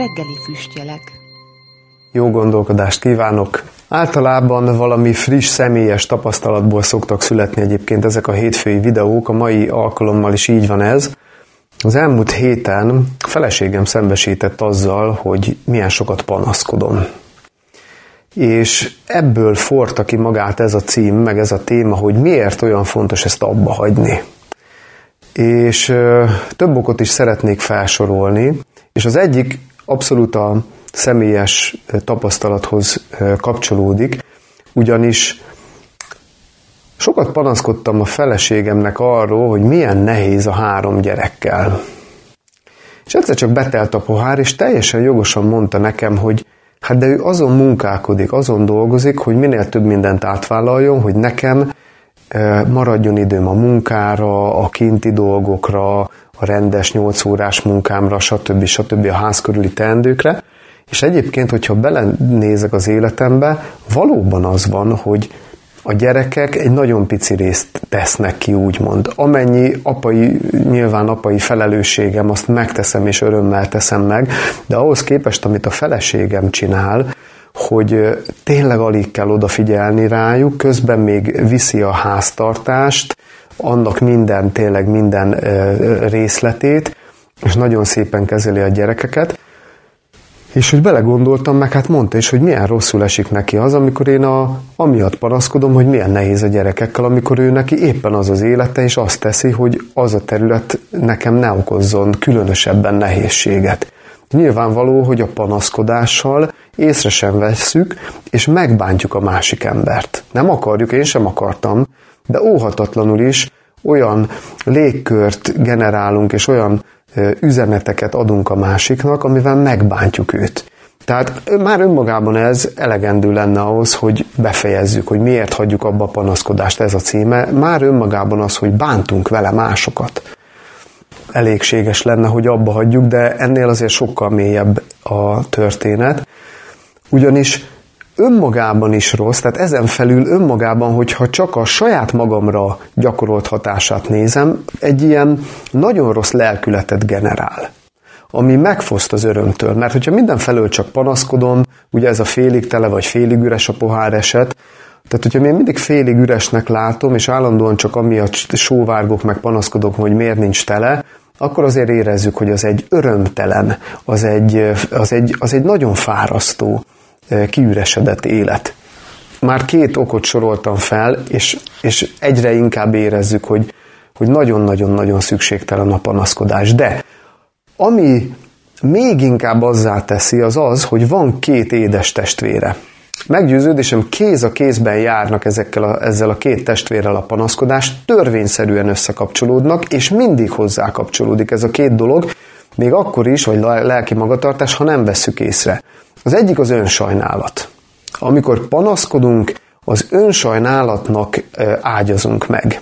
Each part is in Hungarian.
Reggeli füstjelek Jó gondolkodást kívánok! Általában valami friss, személyes tapasztalatból szoktak születni egyébként ezek a hétfői videók, a mai alkalommal is így van ez. Az elmúlt héten feleségem szembesített azzal, hogy milyen sokat panaszkodom. És ebből forta ki magát ez a cím, meg ez a téma, hogy miért olyan fontos ezt abba hagyni. És több okot is szeretnék felsorolni, és az egyik abszolút a személyes tapasztalathoz kapcsolódik, ugyanis sokat panaszkodtam a feleségemnek arról, hogy milyen nehéz a három gyerekkel. És egyszer csak betelt a pohár, és teljesen jogosan mondta nekem, hogy hát de ő azon munkálkodik, azon dolgozik, hogy minél több mindent átvállaljon, hogy nekem maradjon időm a munkára, a kinti dolgokra, a rendes 8 órás munkámra, stb. stb. a ház körüli teendőkre. És egyébként, hogyha belenézek az életembe, valóban az van, hogy a gyerekek egy nagyon pici részt tesznek ki, úgymond. Amennyi apai, nyilván apai felelősségem, azt megteszem és örömmel teszem meg, de ahhoz képest, amit a feleségem csinál, hogy tényleg alig kell odafigyelni rájuk, közben még viszi a háztartást, annak minden, tényleg minden részletét, és nagyon szépen kezeli a gyerekeket, és hogy belegondoltam, meg hát mondta is, hogy milyen rosszul esik neki az, amikor én a, amiatt panaszkodom, hogy milyen nehéz a gyerekekkel, amikor ő neki éppen az az élete, és azt teszi, hogy az a terület nekem ne okozzon különösebben nehézséget. Nyilvánvaló, hogy a panaszkodással észre sem vesszük, és megbántjuk a másik embert. Nem akarjuk, én sem akartam, de óhatatlanul is olyan légkört generálunk, és olyan üzeneteket adunk a másiknak, amivel megbántjuk őt. Tehát már önmagában ez elegendő lenne ahhoz, hogy befejezzük, hogy miért hagyjuk abba a panaszkodást, ez a címe. Már önmagában az, hogy bántunk vele másokat. Elégséges lenne, hogy abba hagyjuk, de ennél azért sokkal mélyebb a történet. Ugyanis önmagában is rossz, tehát ezen felül önmagában, hogyha csak a saját magamra gyakorolt hatását nézem, egy ilyen nagyon rossz lelkületet generál ami megfoszt az örömtől. Mert hogyha mindenfelől csak panaszkodom, ugye ez a félig tele vagy félig üres a pohár eset, tehát, hogyha én mindig félig üresnek látom, és állandóan csak amiatt sóvárgok, meg panaszkodok, hogy miért nincs tele, akkor azért érezzük, hogy az egy örömtelen, az egy, az egy, az egy nagyon fárasztó, kiüresedett élet. Már két okot soroltam fel, és, és egyre inkább érezzük, hogy, hogy nagyon-nagyon-nagyon szükségtelen a panaszkodás. De ami még inkább azzá teszi, az az, hogy van két édes testvére. Meggyőződésem, kéz a kézben járnak ezekkel a, ezzel a két testvérrel a panaszkodás, törvényszerűen összekapcsolódnak, és mindig hozzá kapcsolódik ez a két dolog, még akkor is, vagy lelki magatartás, ha nem vesszük észre. Az egyik az önsajnálat. Amikor panaszkodunk, az önsajnálatnak ágyazunk meg.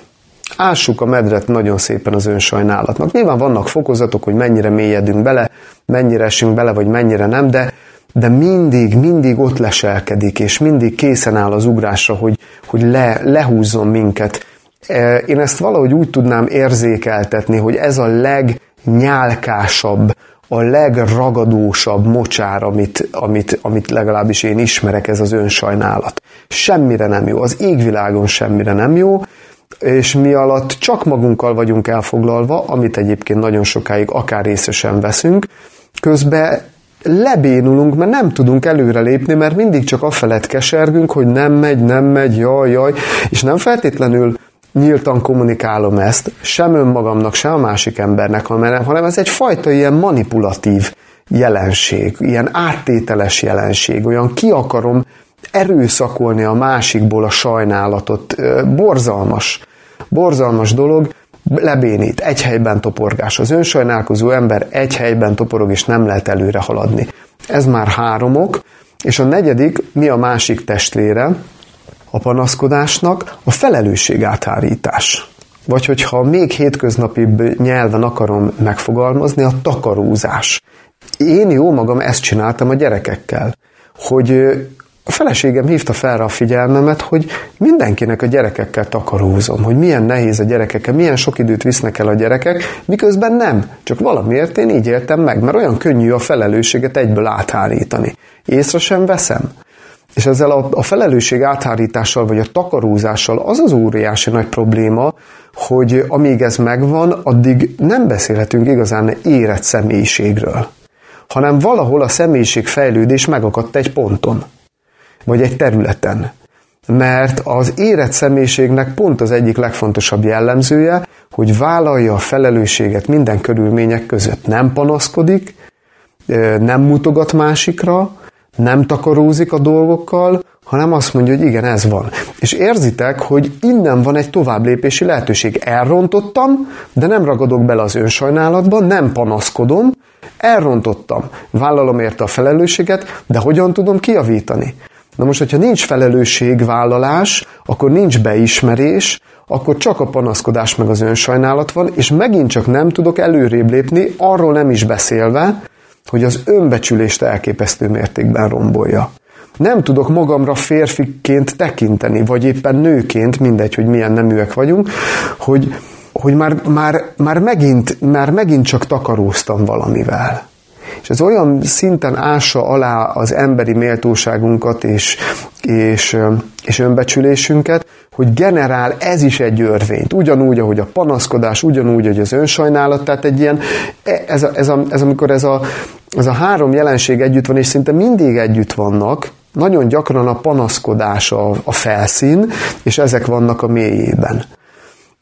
Ássuk a medret nagyon szépen az önsajnálatnak. Nyilván vannak fokozatok, hogy mennyire mélyedünk bele, mennyire esünk bele, vagy mennyire nem, de, de mindig, mindig ott leselkedik, és mindig készen áll az ugrásra, hogy, hogy le, lehúzzon minket. Én ezt valahogy úgy tudnám érzékeltetni, hogy ez a legnyálkásabb, a legragadósabb mocsár, amit, amit, amit legalábbis én ismerek, ez az önsajnálat. Semmire nem jó, az égvilágon semmire nem jó, és mi alatt csak magunkkal vagyunk elfoglalva, amit egyébként nagyon sokáig akár részesen veszünk, közben lebénulunk, mert nem tudunk előrelépni, mert mindig csak afelett kesergünk, hogy nem megy, nem megy, jaj, jaj, és nem feltétlenül nyíltan kommunikálom ezt, sem önmagamnak, sem a másik embernek, hanem ez egyfajta ilyen manipulatív jelenség, ilyen áttételes jelenség, olyan ki akarom erőszakolni a másikból a sajnálatot. Borzalmas, borzalmas dolog, lebénít, egy helyben toporgás. Az önsajnálkozó ember egy helyben toporog, és nem lehet előre haladni. Ez már háromok, és a negyedik, mi a másik testvére, a panaszkodásnak a felelősség áthárítás. Vagy hogyha még hétköznapibb nyelven akarom megfogalmazni, a takarózás. Én jó magam ezt csináltam a gyerekekkel, hogy a feleségem hívta fel a figyelmemet, hogy mindenkinek a gyerekekkel takarózom, hogy milyen nehéz a gyerekekkel, milyen sok időt visznek el a gyerekek, miközben nem. Csak valamiért én így éltem meg, mert olyan könnyű a felelősséget egyből áthárítani. Észre sem veszem. És ezzel a, a felelősség áthárítással, vagy a takarózással az az óriási nagy probléma, hogy amíg ez megvan, addig nem beszélhetünk igazán érett személyiségről, hanem valahol a személyiség fejlődés megakadt egy ponton vagy egy területen. Mert az érett személyiségnek pont az egyik legfontosabb jellemzője, hogy vállalja a felelősséget minden körülmények között. Nem panaszkodik, nem mutogat másikra, nem takarózik a dolgokkal, hanem azt mondja, hogy igen, ez van. És érzitek, hogy innen van egy továbblépési lehetőség. Elrontottam, de nem ragadok bele az önsajnálatba, nem panaszkodom, elrontottam, vállalom érte a felelősséget, de hogyan tudom kijavítani? Na most, hogyha nincs felelősségvállalás, akkor nincs beismerés, akkor csak a panaszkodás meg az önsajnálat van, és megint csak nem tudok előrébb lépni, arról nem is beszélve, hogy az önbecsülést elképesztő mértékben rombolja. Nem tudok magamra férfiként tekinteni, vagy éppen nőként, mindegy, hogy milyen neműek vagyunk, hogy, hogy már, már, már, megint, már megint csak takaróztam valamivel. És ez olyan szinten ássa alá az emberi méltóságunkat és, és, és önbecsülésünket, hogy generál ez is egy örvényt. Ugyanúgy, ahogy a panaszkodás, ugyanúgy, hogy az önsajnálat, tehát egy ilyen, ez, a, ez, a, ez amikor ez a, ez a három jelenség együtt van, és szinte mindig együtt vannak, nagyon gyakran a panaszkodás a, a felszín, és ezek vannak a mélyében.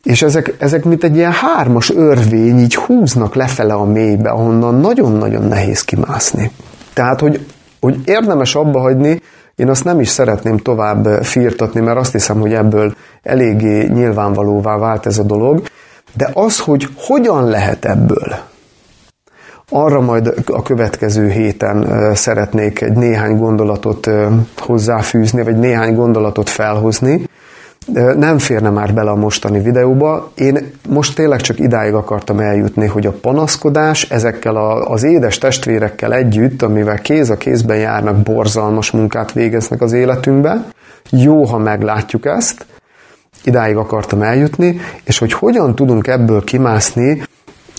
És ezek, ezek mint egy ilyen hármas örvény így húznak lefele a mélybe, ahonnan nagyon-nagyon nehéz kimászni. Tehát, hogy, hogy érdemes abba hagyni, én azt nem is szeretném tovább firtatni, mert azt hiszem, hogy ebből eléggé nyilvánvalóvá vált ez a dolog, de az, hogy hogyan lehet ebből, arra majd a következő héten szeretnék egy néhány gondolatot hozzáfűzni, vagy néhány gondolatot felhozni, nem férne már bele a mostani videóba. Én most tényleg csak idáig akartam eljutni, hogy a panaszkodás ezekkel a, az édes testvérekkel együtt, amivel kéz a kézben járnak, borzalmas munkát végeznek az életünkbe. Jó, ha meglátjuk ezt. Idáig akartam eljutni, és hogy hogyan tudunk ebből kimászni,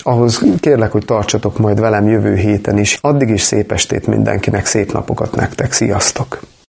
ahhoz kérlek, hogy tartsatok majd velem jövő héten is. Addig is szép estét mindenkinek, szép napokat nektek, sziasztok!